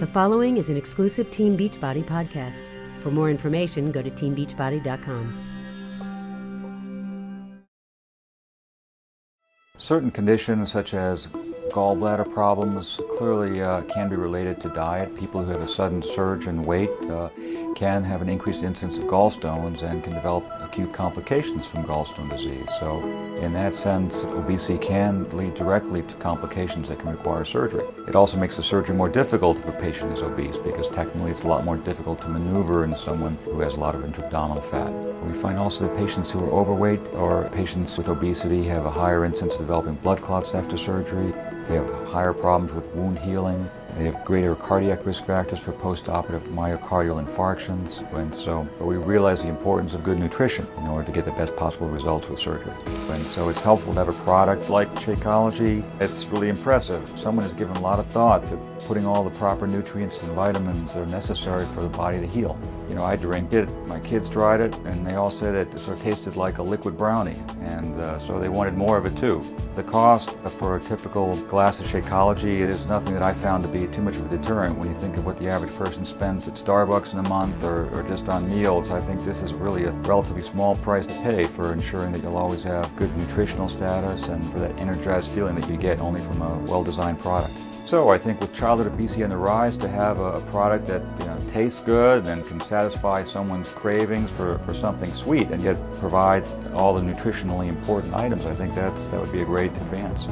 The following is an exclusive Team Beachbody podcast. For more information, go to teambeachbody.com. Certain conditions, such as gallbladder problems, clearly uh, can be related to diet. People who have a sudden surge in weight uh, can have an increased incidence of gallstones and can develop acute complications from gallstone disease. So, in that sense, obesity can lead directly to complications that can require surgery. It also makes the surgery more difficult if a patient is obese because technically it's a lot more difficult to maneuver in someone who has a lot of intra-abdominal fat. We find also that patients who are overweight or patients with obesity have a higher incidence of developing blood clots after surgery. They have higher problems with wound healing. They have greater cardiac risk factors for postoperative myocardial infarctions. And so we realize the importance of good nutrition in order to get the best possible results with surgery. And so it's helpful to have a product like Shakeology. It's really impressive. Someone has given a lot of thought to putting all the proper nutrients and vitamins that are necessary for the body to heal. You know, I drink it, my kids tried it, and they all said it sort of tasted like a liquid brownie. And uh, so they wanted more of it too. The cost for a typical glass of Shakeology is nothing that I found to be too much of a deterrent when you think of what the average person spends at Starbucks in a month or, or just on meals. I think this is really a relatively small price to pay for ensuring that you'll always have good nutritional status and for that energized feeling that you get only from a well-designed product. So I think with childhood obesity on the rise, to have a, product that you know, tastes good and can satisfy someone's cravings for, for something sweet and yet provides all the nutritionally important items, I think that's, that would be a great advance.